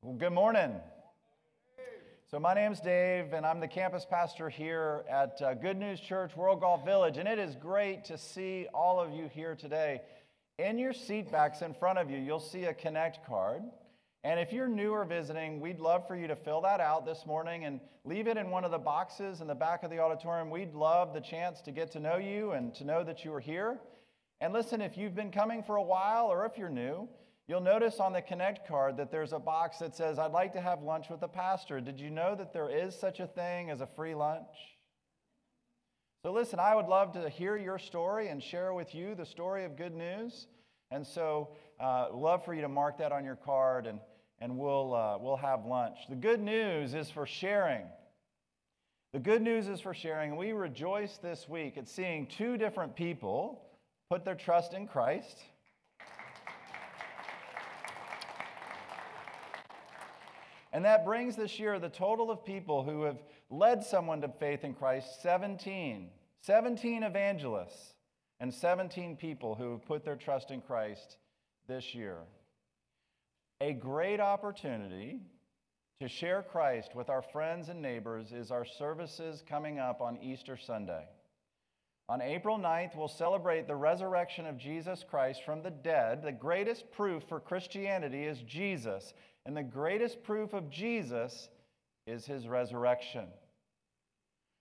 Well, good morning. So, my name's Dave, and I'm the campus pastor here at uh, Good News Church, World Golf Village. And it is great to see all of you here today. In your seat backs in front of you, you'll see a Connect card. And if you're new or visiting, we'd love for you to fill that out this morning and leave it in one of the boxes in the back of the auditorium. We'd love the chance to get to know you and to know that you are here. And listen, if you've been coming for a while or if you're new, You'll notice on the Connect card that there's a box that says, I'd like to have lunch with the pastor. Did you know that there is such a thing as a free lunch? So, listen, I would love to hear your story and share with you the story of good news. And so, uh, love for you to mark that on your card and, and we'll, uh, we'll have lunch. The good news is for sharing. The good news is for sharing. We rejoice this week at seeing two different people put their trust in Christ. And that brings this year the total of people who have led someone to faith in Christ 17. 17 evangelists and 17 people who have put their trust in Christ this year. A great opportunity to share Christ with our friends and neighbors is our services coming up on Easter Sunday. On April 9th, we'll celebrate the resurrection of Jesus Christ from the dead. The greatest proof for Christianity is Jesus and the greatest proof of Jesus is his resurrection.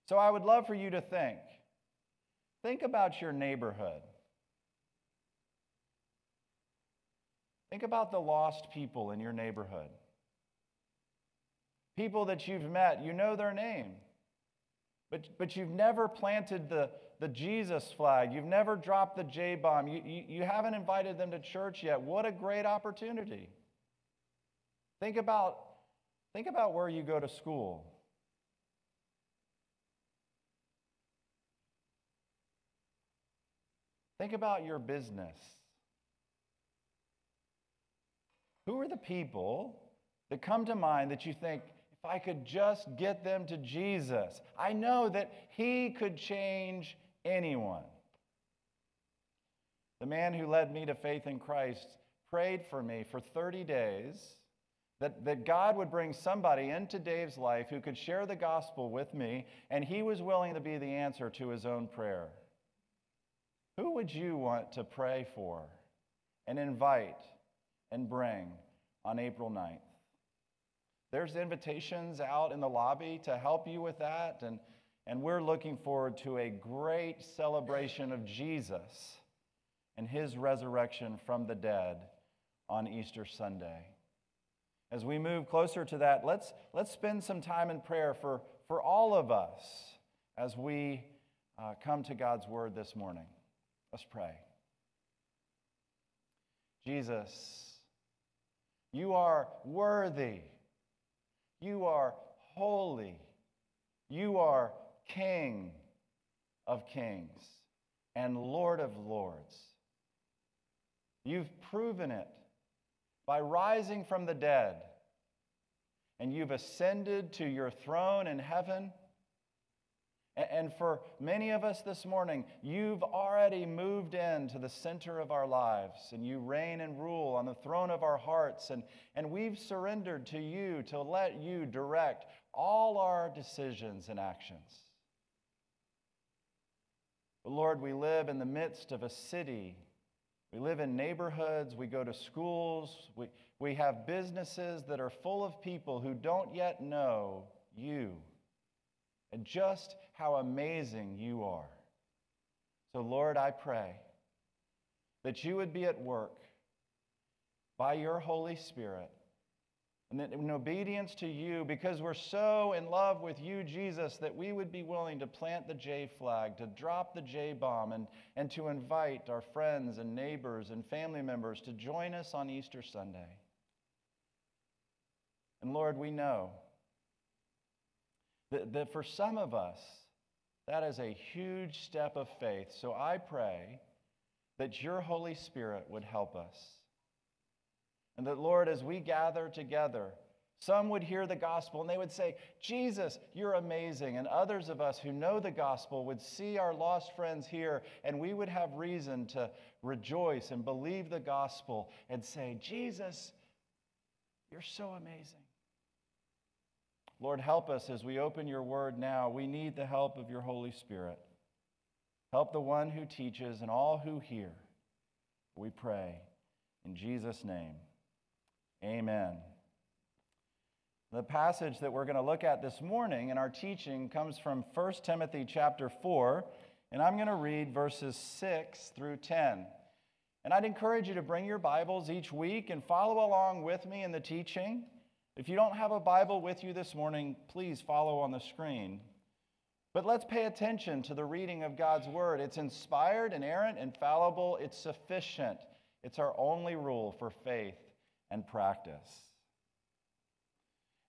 So I would love for you to think. Think about your neighborhood. Think about the lost people in your neighborhood. People that you've met, you know their name, but, but you've never planted the, the Jesus flag. You've never dropped the J bomb. You, you, you haven't invited them to church yet. What a great opportunity. Think about, think about where you go to school. Think about your business. Who are the people that come to mind that you think, if I could just get them to Jesus, I know that He could change anyone. The man who led me to faith in Christ prayed for me for 30 days that, that God would bring somebody into Dave's life who could share the gospel with me, and he was willing to be the answer to his own prayer. Who would you want to pray for and invite and bring on April 9th? There's invitations out in the lobby to help you with that, and, and we're looking forward to a great celebration of Jesus and his resurrection from the dead on Easter Sunday. As we move closer to that, let's, let's spend some time in prayer for, for all of us as we uh, come to God's word this morning. Let's pray. Jesus, you are worthy. You are holy. You are King of kings and Lord of lords. You've proven it by rising from the dead, and you've ascended to your throne in heaven. And for many of us this morning, you've already moved into the center of our lives and you reign and rule on the throne of our hearts. And, and we've surrendered to you to let you direct all our decisions and actions. But Lord, we live in the midst of a city. We live in neighborhoods, we go to schools, we, we have businesses that are full of people who don't yet know you and just how amazing you are. So, Lord, I pray that you would be at work by your Holy Spirit and that in obedience to you, because we're so in love with you, Jesus, that we would be willing to plant the J flag, to drop the J bomb, and, and to invite our friends and neighbors and family members to join us on Easter Sunday. And Lord, we know that, that for some of us, that is a huge step of faith. So I pray that your Holy Spirit would help us. And that, Lord, as we gather together, some would hear the gospel and they would say, Jesus, you're amazing. And others of us who know the gospel would see our lost friends here and we would have reason to rejoice and believe the gospel and say, Jesus, You're so amazing. Lord, help us as we open your word now. We need the help of your Holy Spirit. Help the one who teaches and all who hear. We pray in Jesus' name. Amen. The passage that we're going to look at this morning in our teaching comes from 1 Timothy chapter 4, and I'm going to read verses 6 through 10. And I'd encourage you to bring your Bibles each week and follow along with me in the teaching. If you don't have a Bible with you this morning, please follow on the screen. But let's pay attention to the reading of God's Word. It's inspired, inerrant, infallible, it's sufficient. It's our only rule for faith and practice.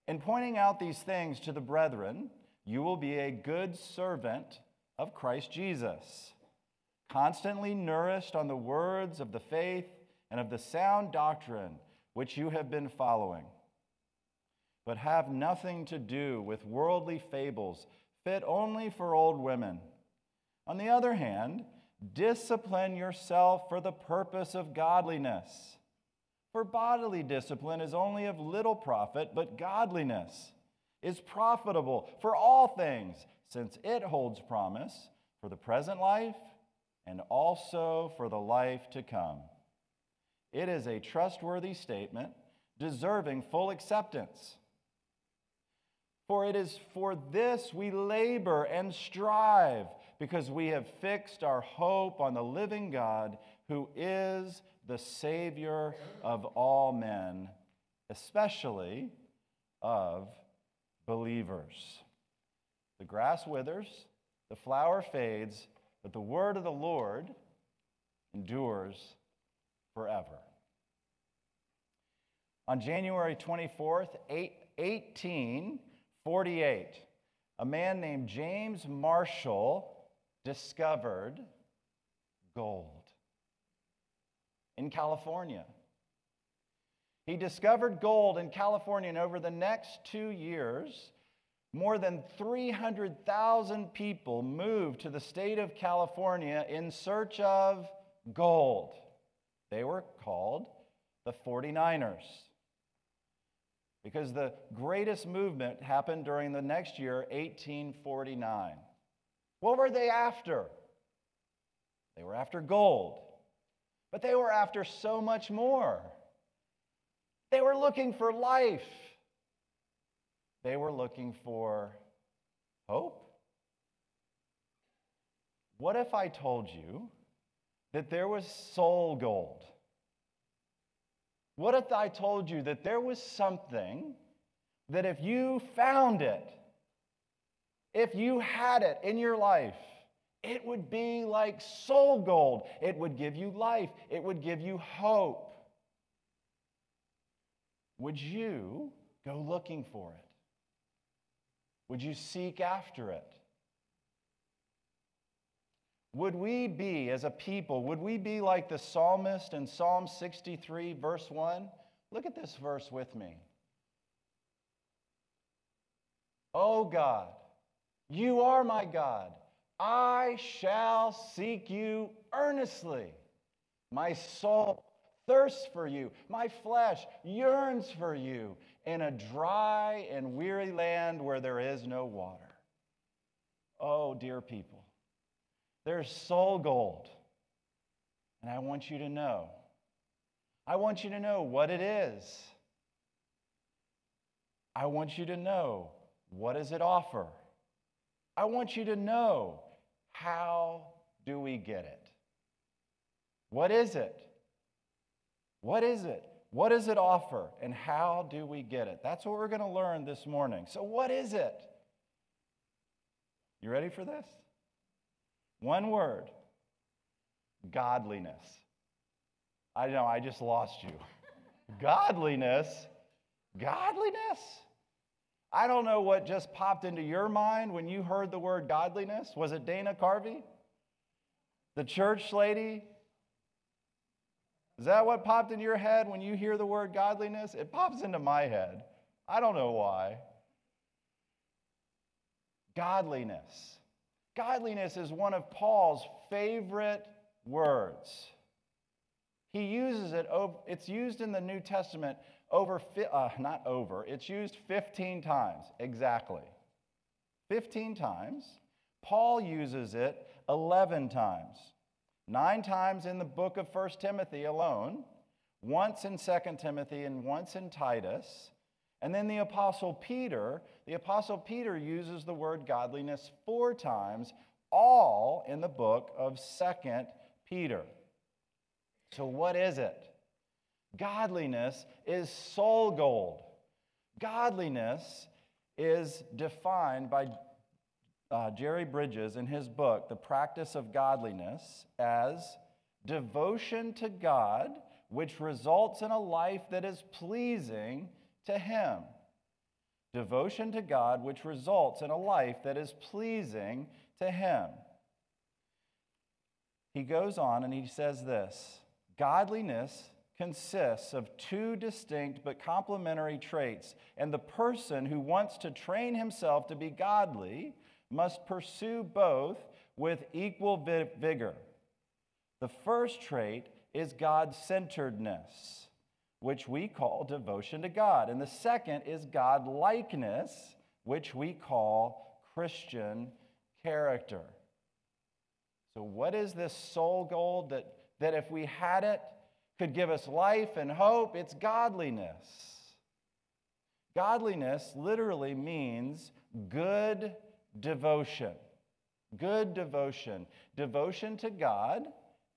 In pointing out these things to the brethren, you will be a good servant of Christ Jesus, constantly nourished on the words of the faith and of the sound doctrine which you have been following. But have nothing to do with worldly fables fit only for old women. On the other hand, discipline yourself for the purpose of godliness. For bodily discipline is only of little profit, but godliness is profitable for all things, since it holds promise for the present life and also for the life to come. It is a trustworthy statement, deserving full acceptance. For it is for this we labor and strive, because we have fixed our hope on the living God, who is the Savior of all men, especially of believers. The grass withers, the flower fades, but the word of the Lord endures forever. On January 24th, 1848, a man named James Marshall discovered gold in California. He discovered gold in California, and over the next two years, more than 300,000 people moved to the state of California in search of gold. They were called the 49ers because the greatest movement happened during the next year, 1849. What were they after? They were after gold, but they were after so much more. They were looking for life. They were looking for hope. What if I told you that there was soul gold? What if I told you that there was something that if you found it, if you had it in your life, it would be like soul gold. It would give you life, it would give you hope. Would you go looking for it? Would you seek after it? Would we be, as a people, would we be like the psalmist in Psalm 63, verse 1? Look at this verse with me. Oh God, you are my God. I shall seek you earnestly. My soul thirsts for you. My flesh yearns for you in a dry and weary land where there is no water. Oh, dear people, there's soul gold. And I want you to know. I want you to know what it is. I want you to know what does it offer. I want you to know how do we get it? What is it? What is it? What does it offer? And how do we get it? That's what we're going to learn this morning. So, what is it? You ready for this? One word godliness. I know, I just lost you. godliness? Godliness? I don't know what just popped into your mind when you heard the word godliness. Was it Dana Carvey? The church lady? Is that what popped in your head when you hear the word godliness? It pops into my head. I don't know why. Godliness. Godliness is one of Paul's favorite words. He uses it, it's used in the New Testament over, uh, not over, it's used 15 times exactly. 15 times. Paul uses it 11 times. Nine times in the book of 1 Timothy alone, once in 2 Timothy and once in Titus. And then the Apostle Peter, the Apostle Peter uses the word godliness four times, all in the book of 2 Peter. So, what is it? Godliness is soul gold. Godliness is defined by uh, Jerry Bridges in his book, The Practice of Godliness, as devotion to God, which results in a life that is pleasing to Him. Devotion to God, which results in a life that is pleasing to Him. He goes on and he says this Godliness consists of two distinct but complementary traits, and the person who wants to train himself to be godly must pursue both with equal vigor. The first trait is God centeredness, which we call devotion to God, and the second is God likeness, which we call Christian character. So, what is this soul gold that, that if we had it, could give us life and hope? It's godliness. Godliness literally means good devotion. Good devotion. Devotion to God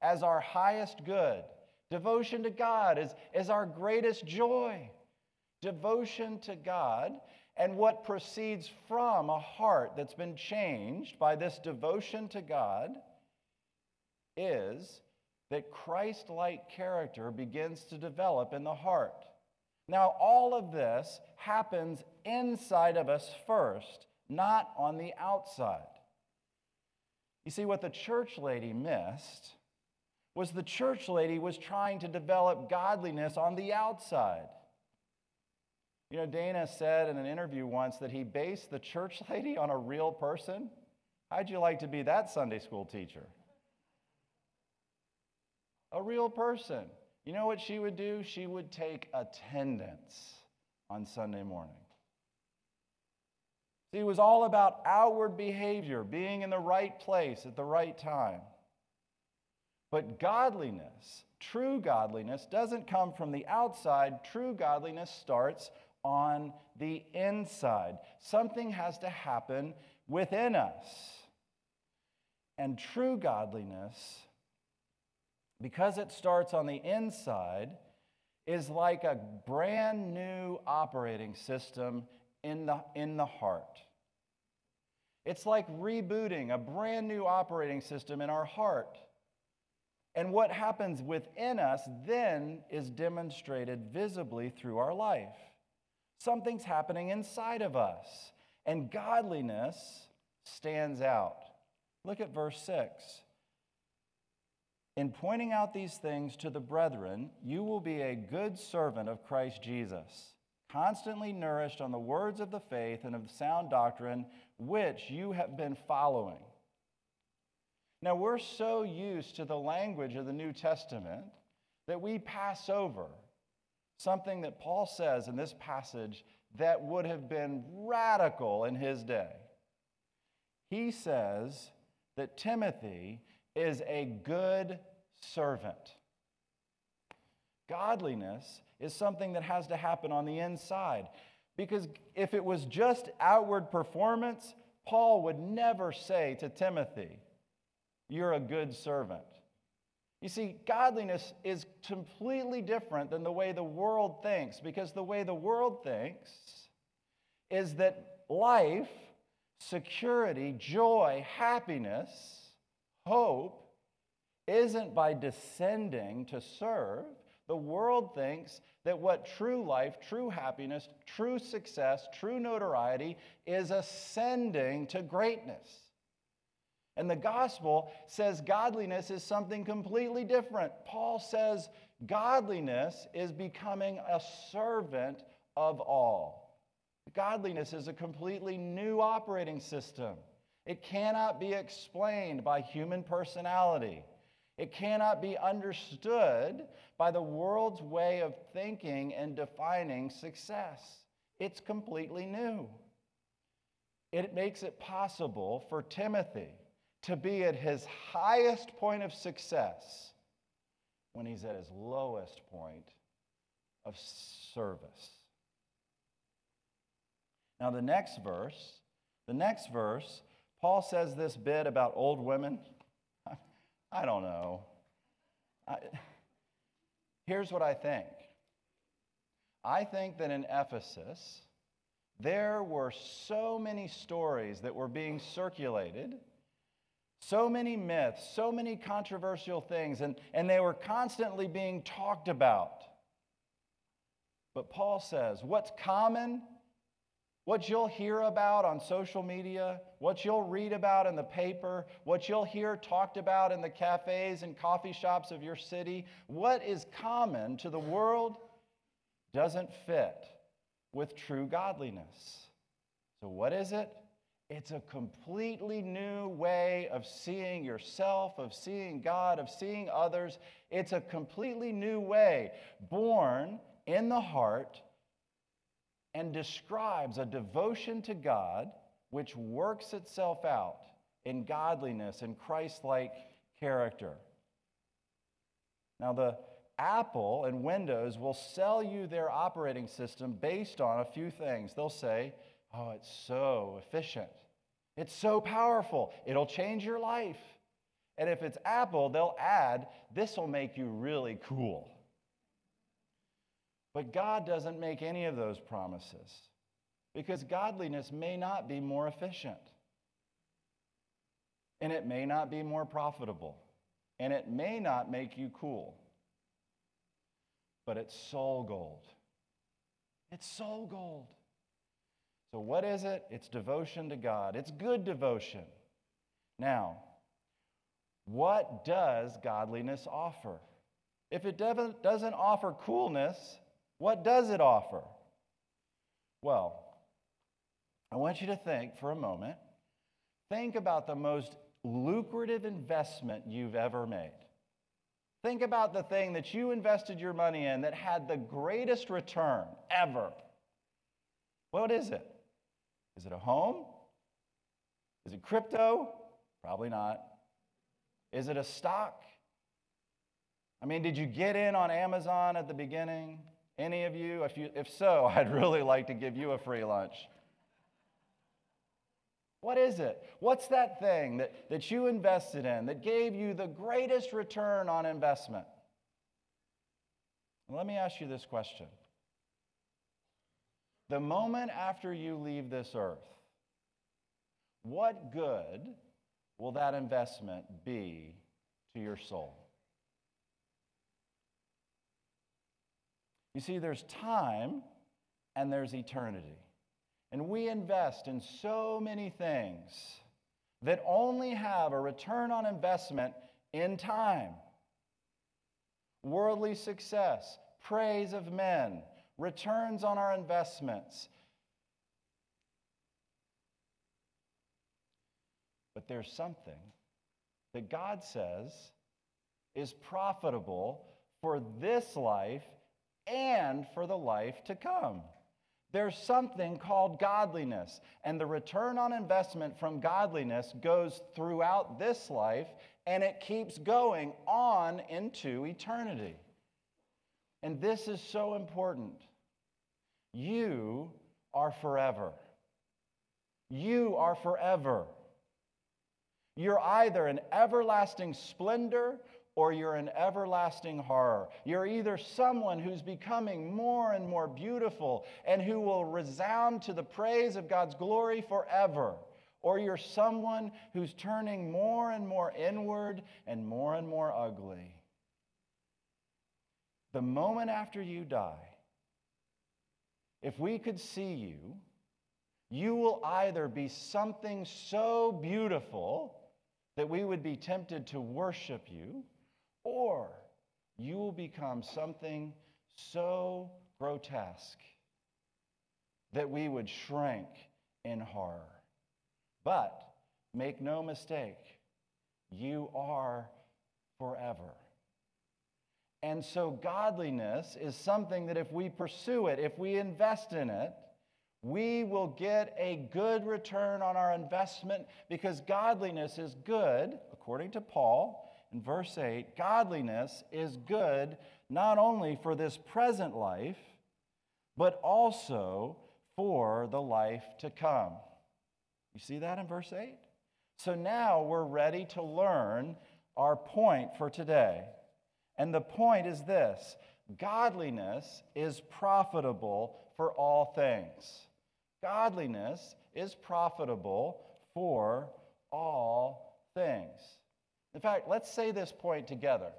as our highest good. Devotion to God is, is our greatest joy. Devotion to God and what proceeds from a heart that's been changed by this devotion to God is that Christ like character begins to develop in the heart. Now, all of this happens inside of us first, not on the outside. You see, what the church lady missed was the church lady was trying to develop godliness on the outside. You know, Dana said in an interview once that he based the church lady on a real person. How'd you like to be that Sunday school teacher? A real person. You know what she would do? She would take attendance on Sunday morning. See, it was all about outward behavior, being in the right place at the right time. But godliness, true godliness, doesn't come from the outside. True godliness starts on the inside. Something has to happen within us. And true godliness because it starts on the inside, is like a brand new operating system in the, in the heart. It's like rebooting a brand new operating system in our heart. And what happens within us then is demonstrated visibly through our life. Something's happening inside of us, and godliness stands out. Look at verse 6. In pointing out these things to the brethren, you will be a good servant of Christ Jesus, constantly nourished on the words of the faith and of the sound doctrine which you have been following. Now, we're so used to the language of the New Testament that we pass over something that Paul says in this passage that would have been radical in his day. He says that Timothy is a good servant. Godliness is something that has to happen on the inside. Because if it was just outward performance, Paul would never say to Timothy, You're a good servant. You see, godliness is completely different than the way the world thinks, because the way the world thinks is that life, security, joy, happiness, hope isn't by descending to serve. The world thinks that what true life, true happiness, true success, true notoriety is ascending to greatness. And the gospel says godliness is something completely different. Paul says godliness is becoming a servant of all. Godliness is a completely new operating system. It cannot be explained by human personality. It cannot be understood by the world's way of thinking and defining success. It's completely new. It makes it possible for Timothy to be at his highest point of success when he's at his lowest point of service. Now, the next verse, the next verse, Paul says this bit about old women. I don't know. I, here's what I think I think that in Ephesus, there were so many stories that were being circulated, so many myths, so many controversial things, and, and they were constantly being talked about. But Paul says, what's common what you'll hear about on social media, what you'll read about in the paper, what you'll hear talked about in the cafes and coffee shops of your city, what is common to the world doesn't fit with true godliness. So, what is it? It's a completely new way of seeing yourself, of seeing God, of seeing others. It's a completely new way, born in the heart and describes a devotion to God which works itself out in godliness and Christ like character. Now, the Apple and Windows will sell you their operating system based on a few things. They'll say, Oh, it's so efficient, it's so powerful, it'll change your life. And if it's Apple, they'll add, This will make you really cool. But God doesn't make any of those promises because godliness may not be more efficient, and it may not be more profitable, and it may not make you cool. But it's soul gold. It's soul gold. So, what is it? It's devotion to God. It's good devotion. Now, what does godliness offer? If it doesn't offer coolness, what does it offer? Well, I want you to think for a moment. Think about the most lucrative investment you've ever made. Think about the thing that you invested your money in that had the greatest return ever. What is it? Is it a home? Is it crypto? Probably not. Is it a stock? I mean, did you get in on Amazon at the beginning? Any of you? If, you? if so, I'd really like to give you a free lunch. What is it? What's that thing that, that you invested in that gave you the greatest return on investment? Let me ask you this question. The moment after you leave this earth, what good will that investment be to your soul? You see, there's time and there's eternity. And we invest in so many things that only have a return on investment in time. Worldly success, praise of men, returns on our investments. But there's something that God says is profitable for this life and for the life to come. There's something called godliness, and the return on investment from godliness goes throughout this life and it keeps going on into eternity. And this is so important. You are forever. You are forever. You're either an everlasting splendor or you're an everlasting horror. You're either someone who's becoming more and more beautiful and who will resound to the praise of God's glory forever, or you're someone who's turning more and more inward and more and more ugly. The moment after you die, if we could see you, you will either be something so beautiful that we would be tempted to worship you or you will become something so grotesque that we would shrink in horror. But make no mistake, you are forever. And so, godliness is something that if we pursue it, if we invest in it, we will get a good return on our investment because godliness is good, according to Paul in verse 8. Godliness is good not only for this present life, but also for the life to come. You see that in verse 8? So now we're ready to learn our point for today. And the point is this godliness is profitable for all things. Godliness is profitable for all things. In fact, let's say this point together.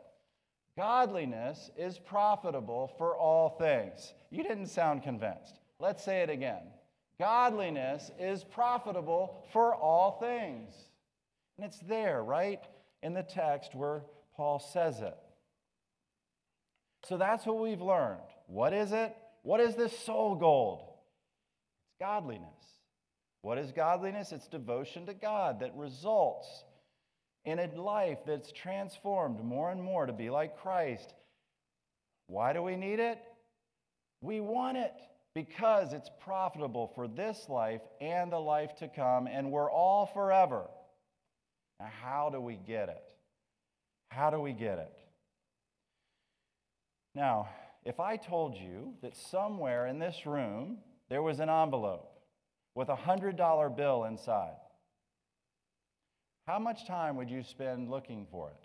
Godliness is profitable for all things. You didn't sound convinced. Let's say it again. Godliness is profitable for all things. And it's there, right, in the text where Paul says it. So that's what we've learned. What is it? What is this soul gold? It's godliness. What is godliness? It's devotion to God that results in a life that's transformed more and more to be like Christ. Why do we need it? We want it because it's profitable for this life and the life to come, and we're all forever. Now, how do we get it? How do we get it? Now, if I told you that somewhere in this room there was an envelope with a $100 bill inside, how much time would you spend looking for it?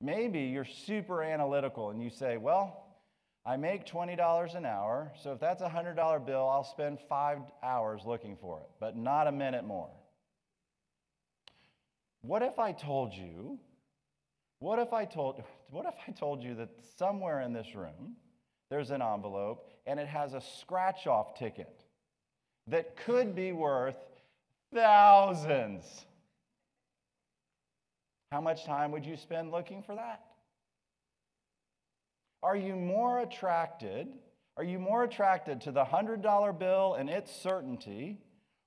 Maybe you're super analytical and you say, well, I make $20 an hour, so if that's a $100 bill, I'll spend five hours looking for it, but not a minute more. What if I told you, what if I told, what if I told you that somewhere in this room there's an envelope and it has a scratch off ticket that could be worth Thousands. How much time would you spend looking for that? Are you more attracted? Are you more attracted to the $100 bill and its certainty,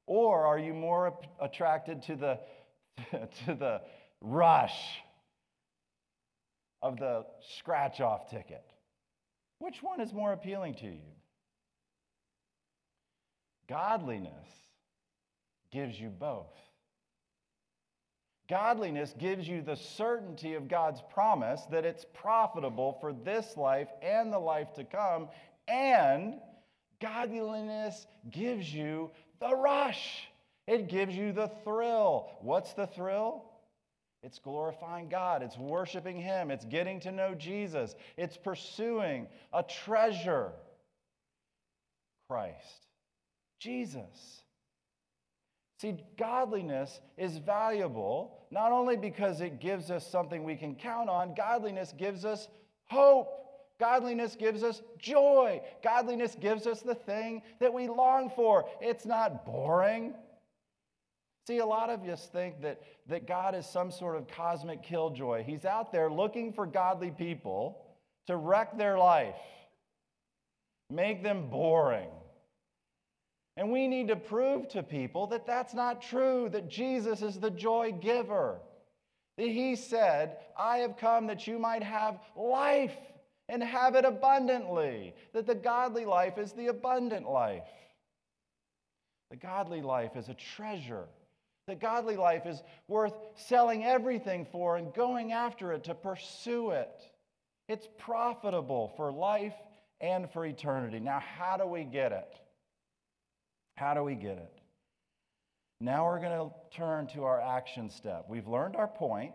or are you more attracted to the, to the rush of the scratch off ticket? Which one is more appealing to you? Godliness gives you both. Godliness gives you the certainty of God's promise that it's profitable for this life and the life to come. And godliness gives you the rush, it gives you the thrill. What's the thrill? It's glorifying God. It's worshiping Him. It's getting to know Jesus. It's pursuing a treasure Christ, Jesus. See, godliness is valuable not only because it gives us something we can count on, godliness gives us hope. Godliness gives us joy. Godliness gives us the thing that we long for. It's not boring. See, a lot of us think that, that God is some sort of cosmic killjoy. He's out there looking for godly people to wreck their life, make them boring. And we need to prove to people that that's not true, that Jesus is the joy giver. That he said, I have come that you might have life and have it abundantly. That the godly life is the abundant life. The godly life is a treasure. The godly life is worth selling everything for and going after it to pursue it. It's profitable for life and for eternity. Now, how do we get it? How do we get it? Now we're going to turn to our action step. We've learned our point.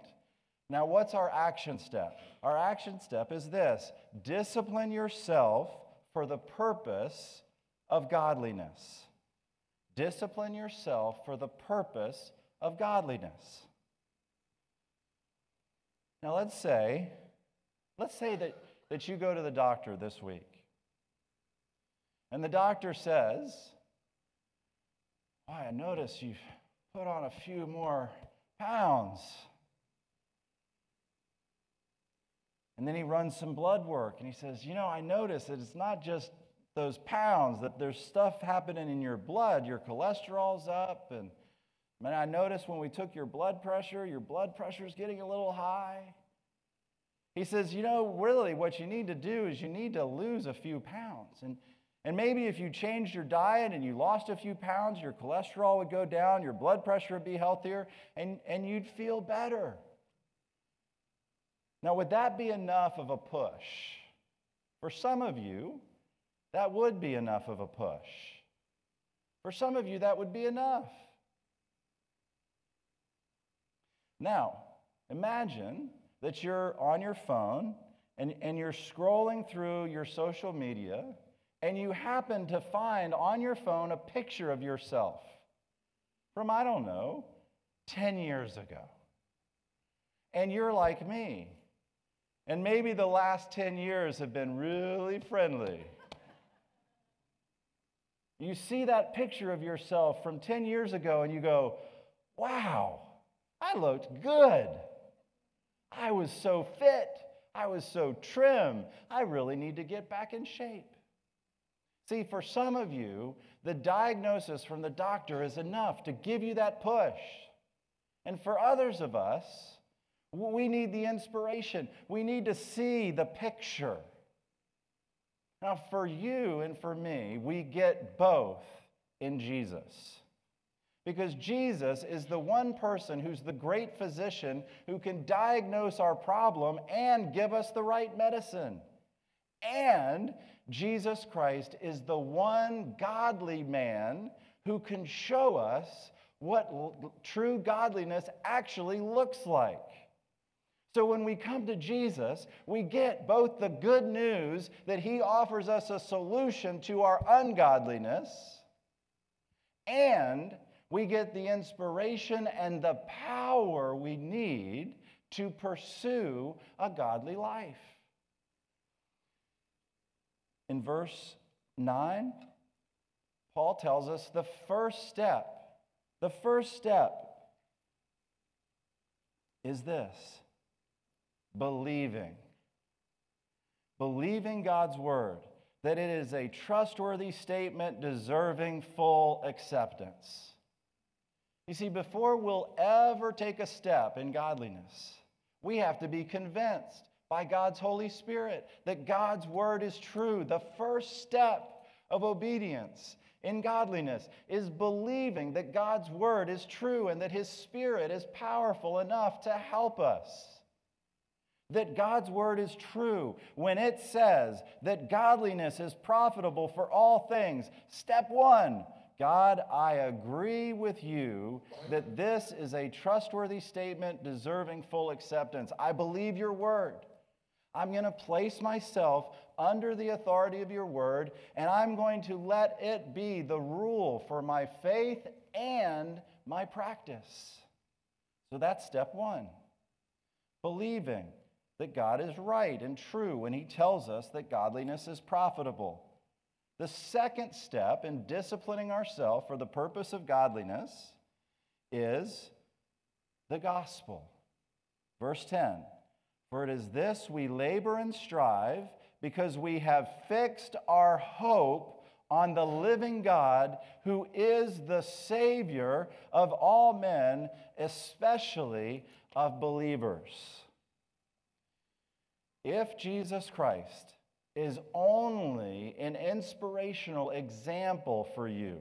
Now, what's our action step? Our action step is this discipline yourself for the purpose of godliness. Discipline yourself for the purpose of godliness. Now, let's say, let's say that, that you go to the doctor this week. And the doctor says, I notice you've put on a few more pounds. And then he runs some blood work and he says, You know, I notice that it's not just those pounds, that there's stuff happening in your blood. Your cholesterol's up and Man, I noticed when we took your blood pressure, your blood pressure's getting a little high. He says, You know, really, what you need to do is you need to lose a few pounds. And, and maybe if you changed your diet and you lost a few pounds, your cholesterol would go down, your blood pressure would be healthier, and, and you'd feel better. Now, would that be enough of a push? For some of you, that would be enough of a push. For some of you, that would be enough. Now, imagine that you're on your phone and, and you're scrolling through your social media and you happen to find on your phone a picture of yourself from, I don't know, 10 years ago. And you're like me. And maybe the last 10 years have been really friendly. You see that picture of yourself from 10 years ago and you go, wow, I looked good. I was so fit. I was so trim. I really need to get back in shape. See, for some of you, the diagnosis from the doctor is enough to give you that push. And for others of us, we need the inspiration. We need to see the picture. Now, for you and for me, we get both in Jesus. Because Jesus is the one person who's the great physician who can diagnose our problem and give us the right medicine. And Jesus Christ is the one godly man who can show us what true godliness actually looks like. So when we come to Jesus, we get both the good news that he offers us a solution to our ungodliness, and we get the inspiration and the power we need to pursue a godly life. In verse 9, Paul tells us the first step, the first step is this believing. Believing God's word, that it is a trustworthy statement deserving full acceptance. You see, before we'll ever take a step in godliness, we have to be convinced by God's Holy Spirit that God's word is true. The first step of obedience in godliness is believing that God's word is true and that his spirit is powerful enough to help us that God's word is true when it says that godliness is profitable for all things. Step one God, I agree with you that this is a trustworthy statement deserving full acceptance. I believe your word. I'm going to place myself under the authority of your word, and I'm going to let it be the rule for my faith and my practice. So that's step one believing that God is right and true when He tells us that godliness is profitable. The second step in disciplining ourselves for the purpose of godliness is the gospel. Verse 10 For it is this we labor and strive because we have fixed our hope on the living God who is the Savior of all men, especially of believers. If Jesus Christ is only an inspirational example for you,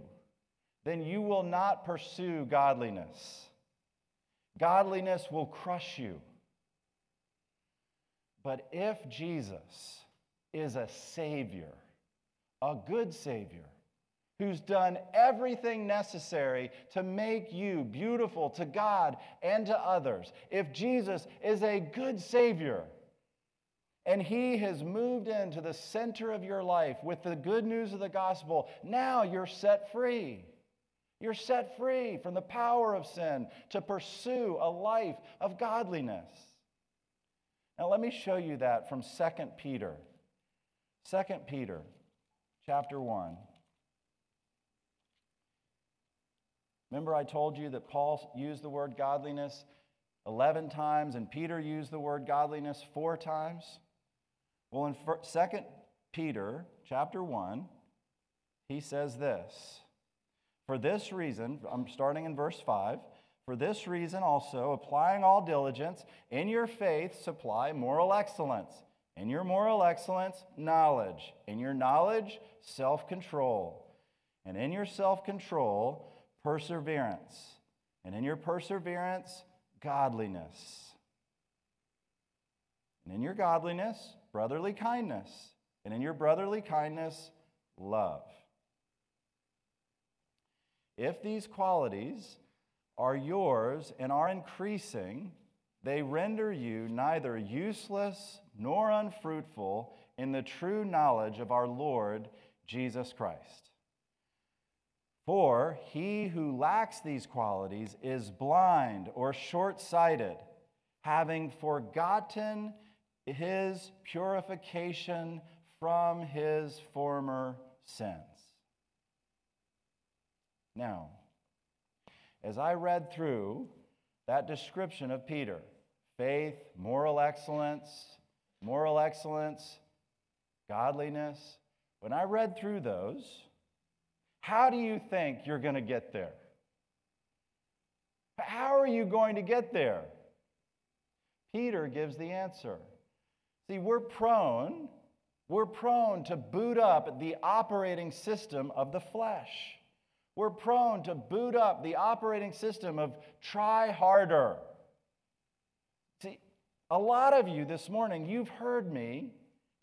then you will not pursue godliness. Godliness will crush you. But if Jesus is a Savior, a good Savior, who's done everything necessary to make you beautiful to God and to others, if Jesus is a good Savior, and He has moved into the center of your life with the good news of the gospel, now you're set free. You're set free from the power of sin to pursue a life of godliness. Now, let me show you that from 2 Peter. 2 Peter chapter 1. Remember, I told you that Paul used the word godliness 11 times and Peter used the word godliness four times? Well, in 2 Peter chapter 1, he says this For this reason, I'm starting in verse 5. For this reason also, applying all diligence, in your faith supply moral excellence. In your moral excellence, knowledge. In your knowledge, self control. And in your self control, perseverance. And in your perseverance, godliness. And in your godliness, brotherly kindness. And in your brotherly kindness, love. If these qualities are yours and are increasing, they render you neither useless nor unfruitful in the true knowledge of our Lord Jesus Christ. For he who lacks these qualities is blind or short sighted, having forgotten his purification from his former sins. Now, as I read through that description of Peter faith, moral excellence, moral excellence, godliness when I read through those, how do you think you're going to get there? How are you going to get there? Peter gives the answer. See, we're prone, we're prone to boot up the operating system of the flesh. We're prone to boot up the operating system of try harder. See, a lot of you this morning, you've heard me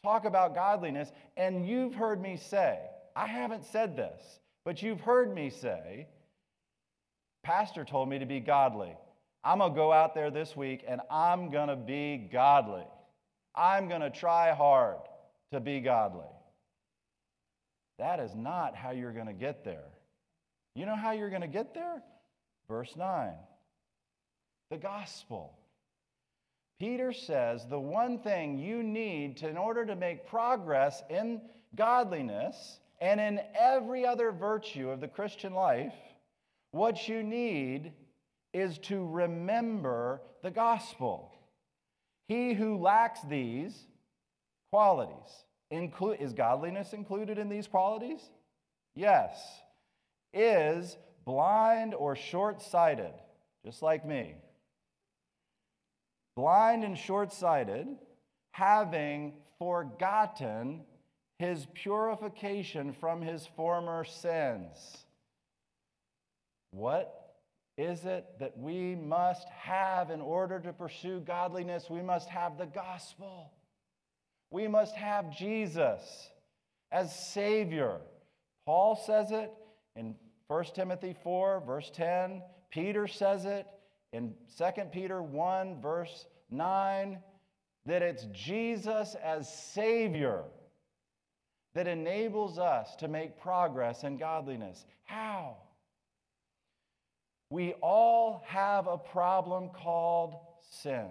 talk about godliness, and you've heard me say, I haven't said this, but you've heard me say, Pastor told me to be godly. I'm going to go out there this week and I'm going to be godly. I'm going to try hard to be godly. That is not how you're going to get there. You know how you're going to get there? Verse 9 the gospel. Peter says the one thing you need to, in order to make progress in godliness and in every other virtue of the Christian life, what you need is to remember the gospel. He who lacks these qualities, include, is godliness included in these qualities? Yes is blind or short sighted, just like me. Blind and short sighted, having forgotten his purification from his former sins. What is it that we must have in order to pursue godliness? We must have the gospel. We must have Jesus as Savior. Paul says it in 1 Timothy 4, verse 10. Peter says it in 2 Peter 1, verse 9, that it's Jesus as Savior that enables us to make progress in godliness. How? We all have a problem called sin.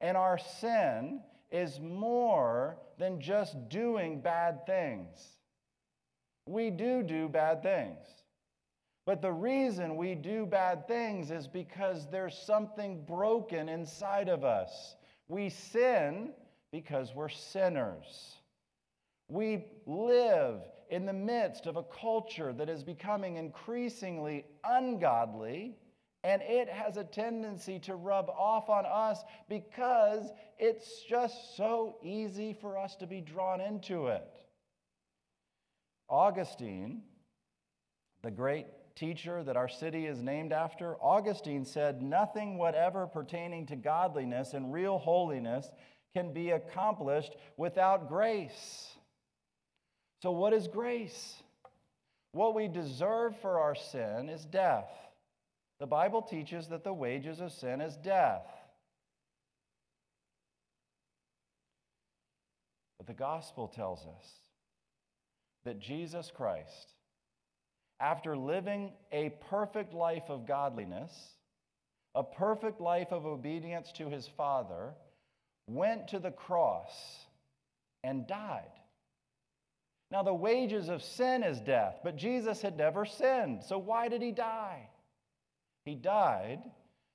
And our sin is more than just doing bad things. We do do bad things. But the reason we do bad things is because there's something broken inside of us. We sin because we're sinners. We live in the midst of a culture that is becoming increasingly ungodly, and it has a tendency to rub off on us because it's just so easy for us to be drawn into it. Augustine, the great teacher that our city is named after, Augustine said, Nothing whatever pertaining to godliness and real holiness can be accomplished without grace. So, what is grace? What we deserve for our sin is death. The Bible teaches that the wages of sin is death. But the gospel tells us that Jesus Christ, after living a perfect life of godliness, a perfect life of obedience to his Father, went to the cross and died. Now, the wages of sin is death, but Jesus had never sinned. So, why did he die? He died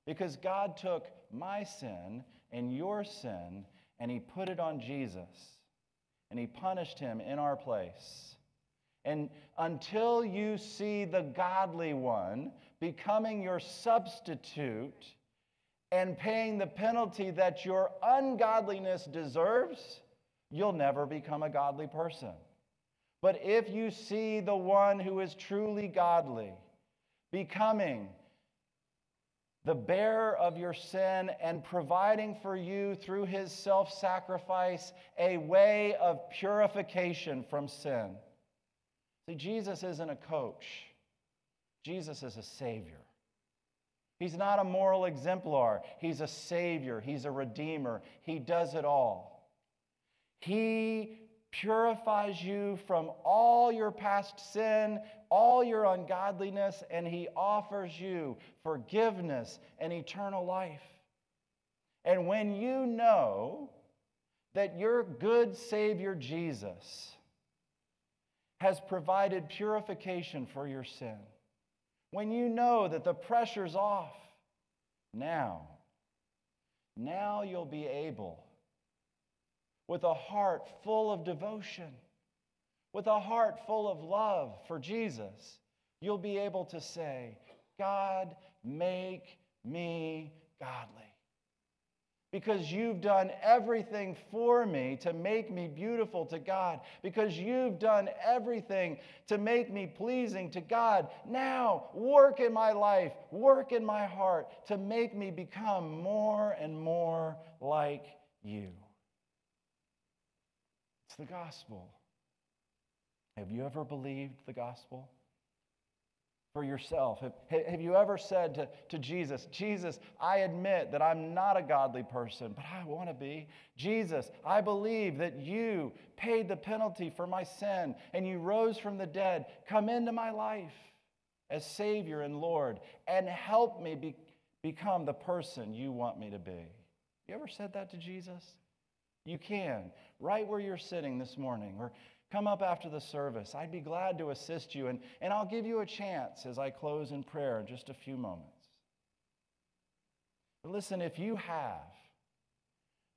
because God took my sin and your sin and he put it on Jesus and he punished him in our place. And until you see the godly one becoming your substitute and paying the penalty that your ungodliness deserves, you'll never become a godly person. But if you see the one who is truly godly becoming the bearer of your sin and providing for you through his self sacrifice a way of purification from sin. See, Jesus isn't a coach, Jesus is a savior. He's not a moral exemplar, he's a savior, he's a redeemer. He does it all. He purifies you from all your past sin, all your ungodliness, and He offers you forgiveness and eternal life. And when you know that your good Savior Jesus has provided purification for your sin, when you know that the pressure's off, now, now you'll be able with a heart full of devotion, with a heart full of love for Jesus, you'll be able to say, God, make me godly. Because you've done everything for me to make me beautiful to God. Because you've done everything to make me pleasing to God. Now, work in my life, work in my heart to make me become more and more like you It's the gospel. Have you ever believed the gospel? For yourself? Have, have you ever said to, to Jesus, Jesus, I admit that I'm not a godly person, but I want to be? Jesus, I believe that you paid the penalty for my sin and you rose from the dead. Come into my life as Savior and Lord and help me be, become the person you want me to be. You ever said that to Jesus? You can right where you're sitting this morning, or come up after the service. I'd be glad to assist you, and, and I'll give you a chance as I close in prayer in just a few moments. But listen, if you have,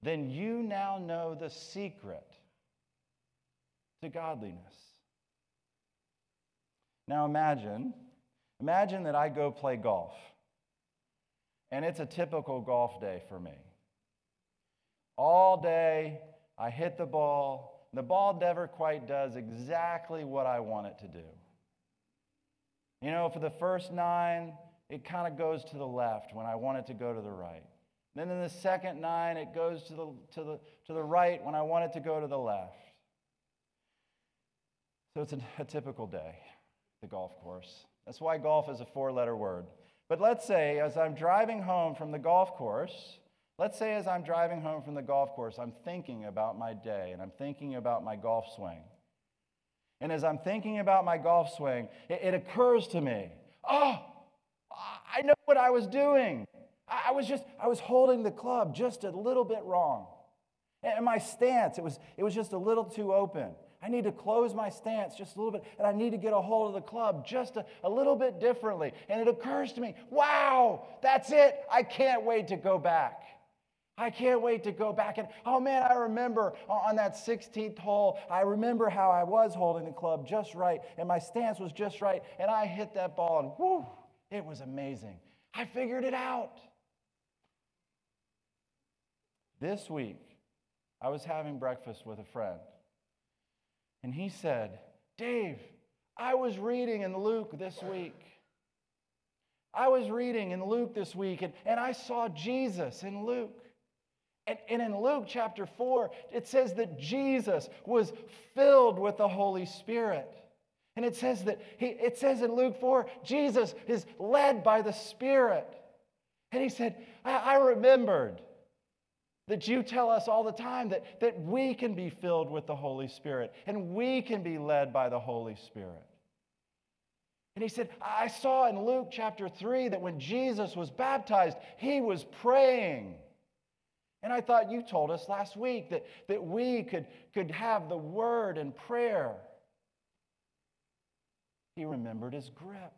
then you now know the secret to godliness. Now imagine, imagine that I go play golf, and it's a typical golf day for me. All day, I hit the ball. The ball never quite does exactly what I want it to do. You know, for the first nine, it kind of goes to the left when I want it to go to the right. Then in the second nine, it goes to the, to the, to the right when I want it to go to the left. So it's a, a typical day, the golf course. That's why golf is a four letter word. But let's say, as I'm driving home from the golf course, Let's say as I'm driving home from the golf course, I'm thinking about my day and I'm thinking about my golf swing. And as I'm thinking about my golf swing, it, it occurs to me, oh, I know what I was doing. I was just, I was holding the club just a little bit wrong. And my stance, it was, it was just a little too open. I need to close my stance just a little bit, and I need to get a hold of the club just a, a little bit differently. And it occurs to me, wow, that's it. I can't wait to go back. I can't wait to go back and, oh man, I remember on that 16th hole, I remember how I was holding the club just right and my stance was just right and I hit that ball and whoo, it was amazing. I figured it out. This week, I was having breakfast with a friend and he said, Dave, I was reading in Luke this week. I was reading in Luke this week and, and I saw Jesus in Luke. And, and in Luke chapter 4, it says that Jesus was filled with the Holy Spirit. And it says that he, it says in Luke 4, Jesus is led by the Spirit. And he said, I, I remembered that you tell us all the time that, that we can be filled with the Holy Spirit and we can be led by the Holy Spirit. And he said, I saw in Luke chapter 3 that when Jesus was baptized, he was praying. And I thought you told us last week that, that we could, could have the word and prayer. He remembered his grip,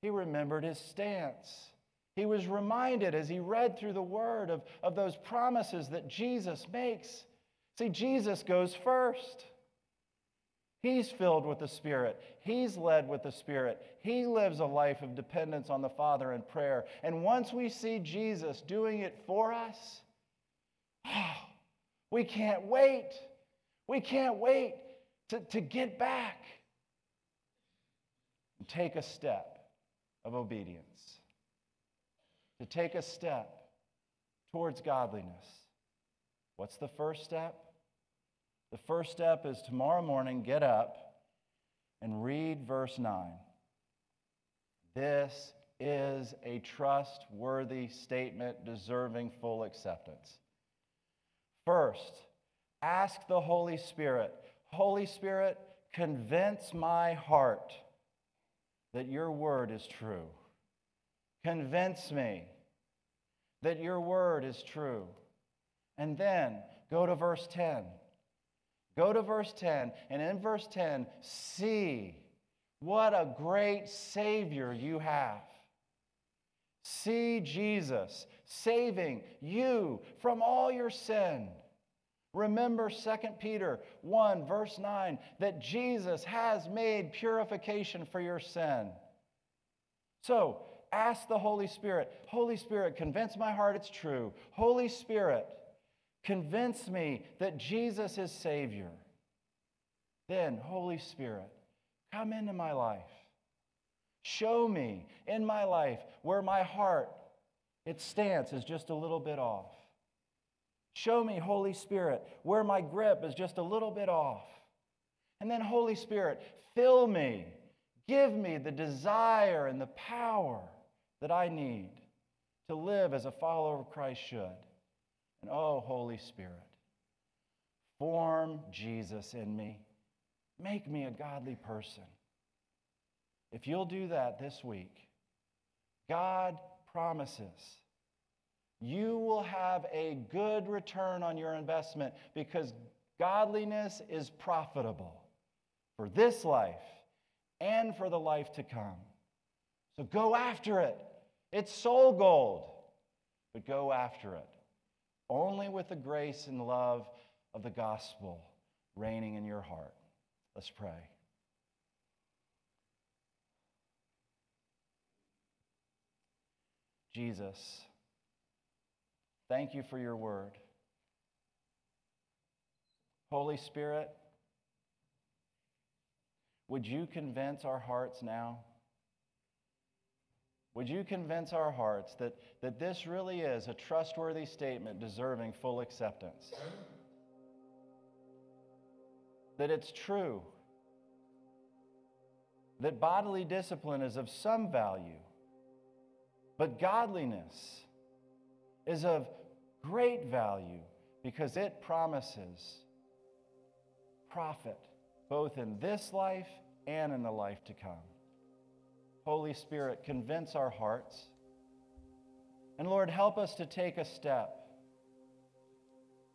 he remembered his stance. He was reminded as he read through the word of, of those promises that Jesus makes. See, Jesus goes first. He's filled with the Spirit. He's led with the Spirit. He lives a life of dependence on the Father in prayer. And once we see Jesus doing it for us, oh, we can't wait. We can't wait to, to get back and take a step of obedience, to take a step towards godliness. What's the first step? The first step is tomorrow morning, get up and read verse 9. This is a trustworthy statement deserving full acceptance. First, ask the Holy Spirit Holy Spirit, convince my heart that your word is true. Convince me that your word is true. And then go to verse 10. Go to verse 10, and in verse 10, see what a great Savior you have. See Jesus saving you from all your sin. Remember 2 Peter 1, verse 9, that Jesus has made purification for your sin. So ask the Holy Spirit Holy Spirit, convince my heart it's true. Holy Spirit, Convince me that Jesus is Savior. Then, Holy Spirit, come into my life. Show me in my life where my heart, its stance is just a little bit off. Show me, Holy Spirit, where my grip is just a little bit off. And then, Holy Spirit, fill me. Give me the desire and the power that I need to live as a follower of Christ should. And oh, Holy Spirit, form Jesus in me. Make me a godly person. If you'll do that this week, God promises you will have a good return on your investment because godliness is profitable for this life and for the life to come. So go after it. It's soul gold, but go after it only with the grace and love of the gospel reigning in your heart. Let's pray. Jesus, thank you for your word. Holy Spirit, would you convince our hearts now? Would you convince our hearts that, that this really is a trustworthy statement deserving full acceptance? That it's true. That bodily discipline is of some value, but godliness is of great value because it promises profit both in this life and in the life to come. Holy Spirit, convince our hearts. And Lord, help us to take a step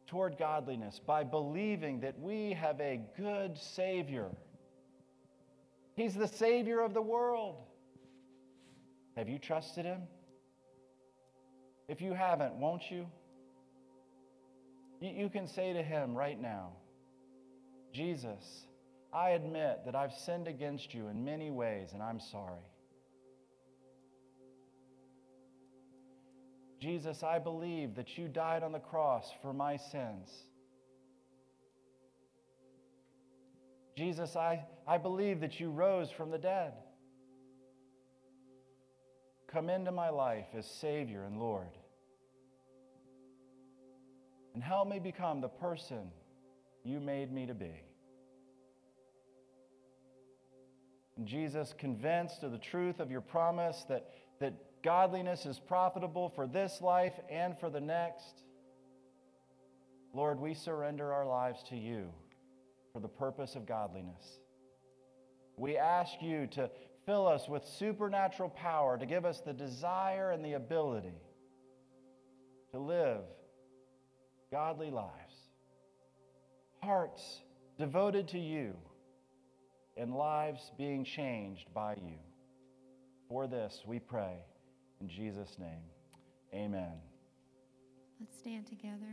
toward godliness by believing that we have a good Savior. He's the Savior of the world. Have you trusted Him? If you haven't, won't you? You can say to Him right now, Jesus, I admit that I've sinned against you in many ways, and I'm sorry. Jesus, I believe that you died on the cross for my sins. Jesus, I, I believe that you rose from the dead. Come into my life as Savior and Lord. And help me become the person you made me to be. And Jesus, convinced of the truth of your promise that, that godliness is profitable for this life and for the next. Lord, we surrender our lives to you for the purpose of godliness. We ask you to fill us with supernatural power, to give us the desire and the ability to live godly lives, hearts devoted to you, and lives being changed by you. For this we pray. In Jesus' name, amen. Let's stand together.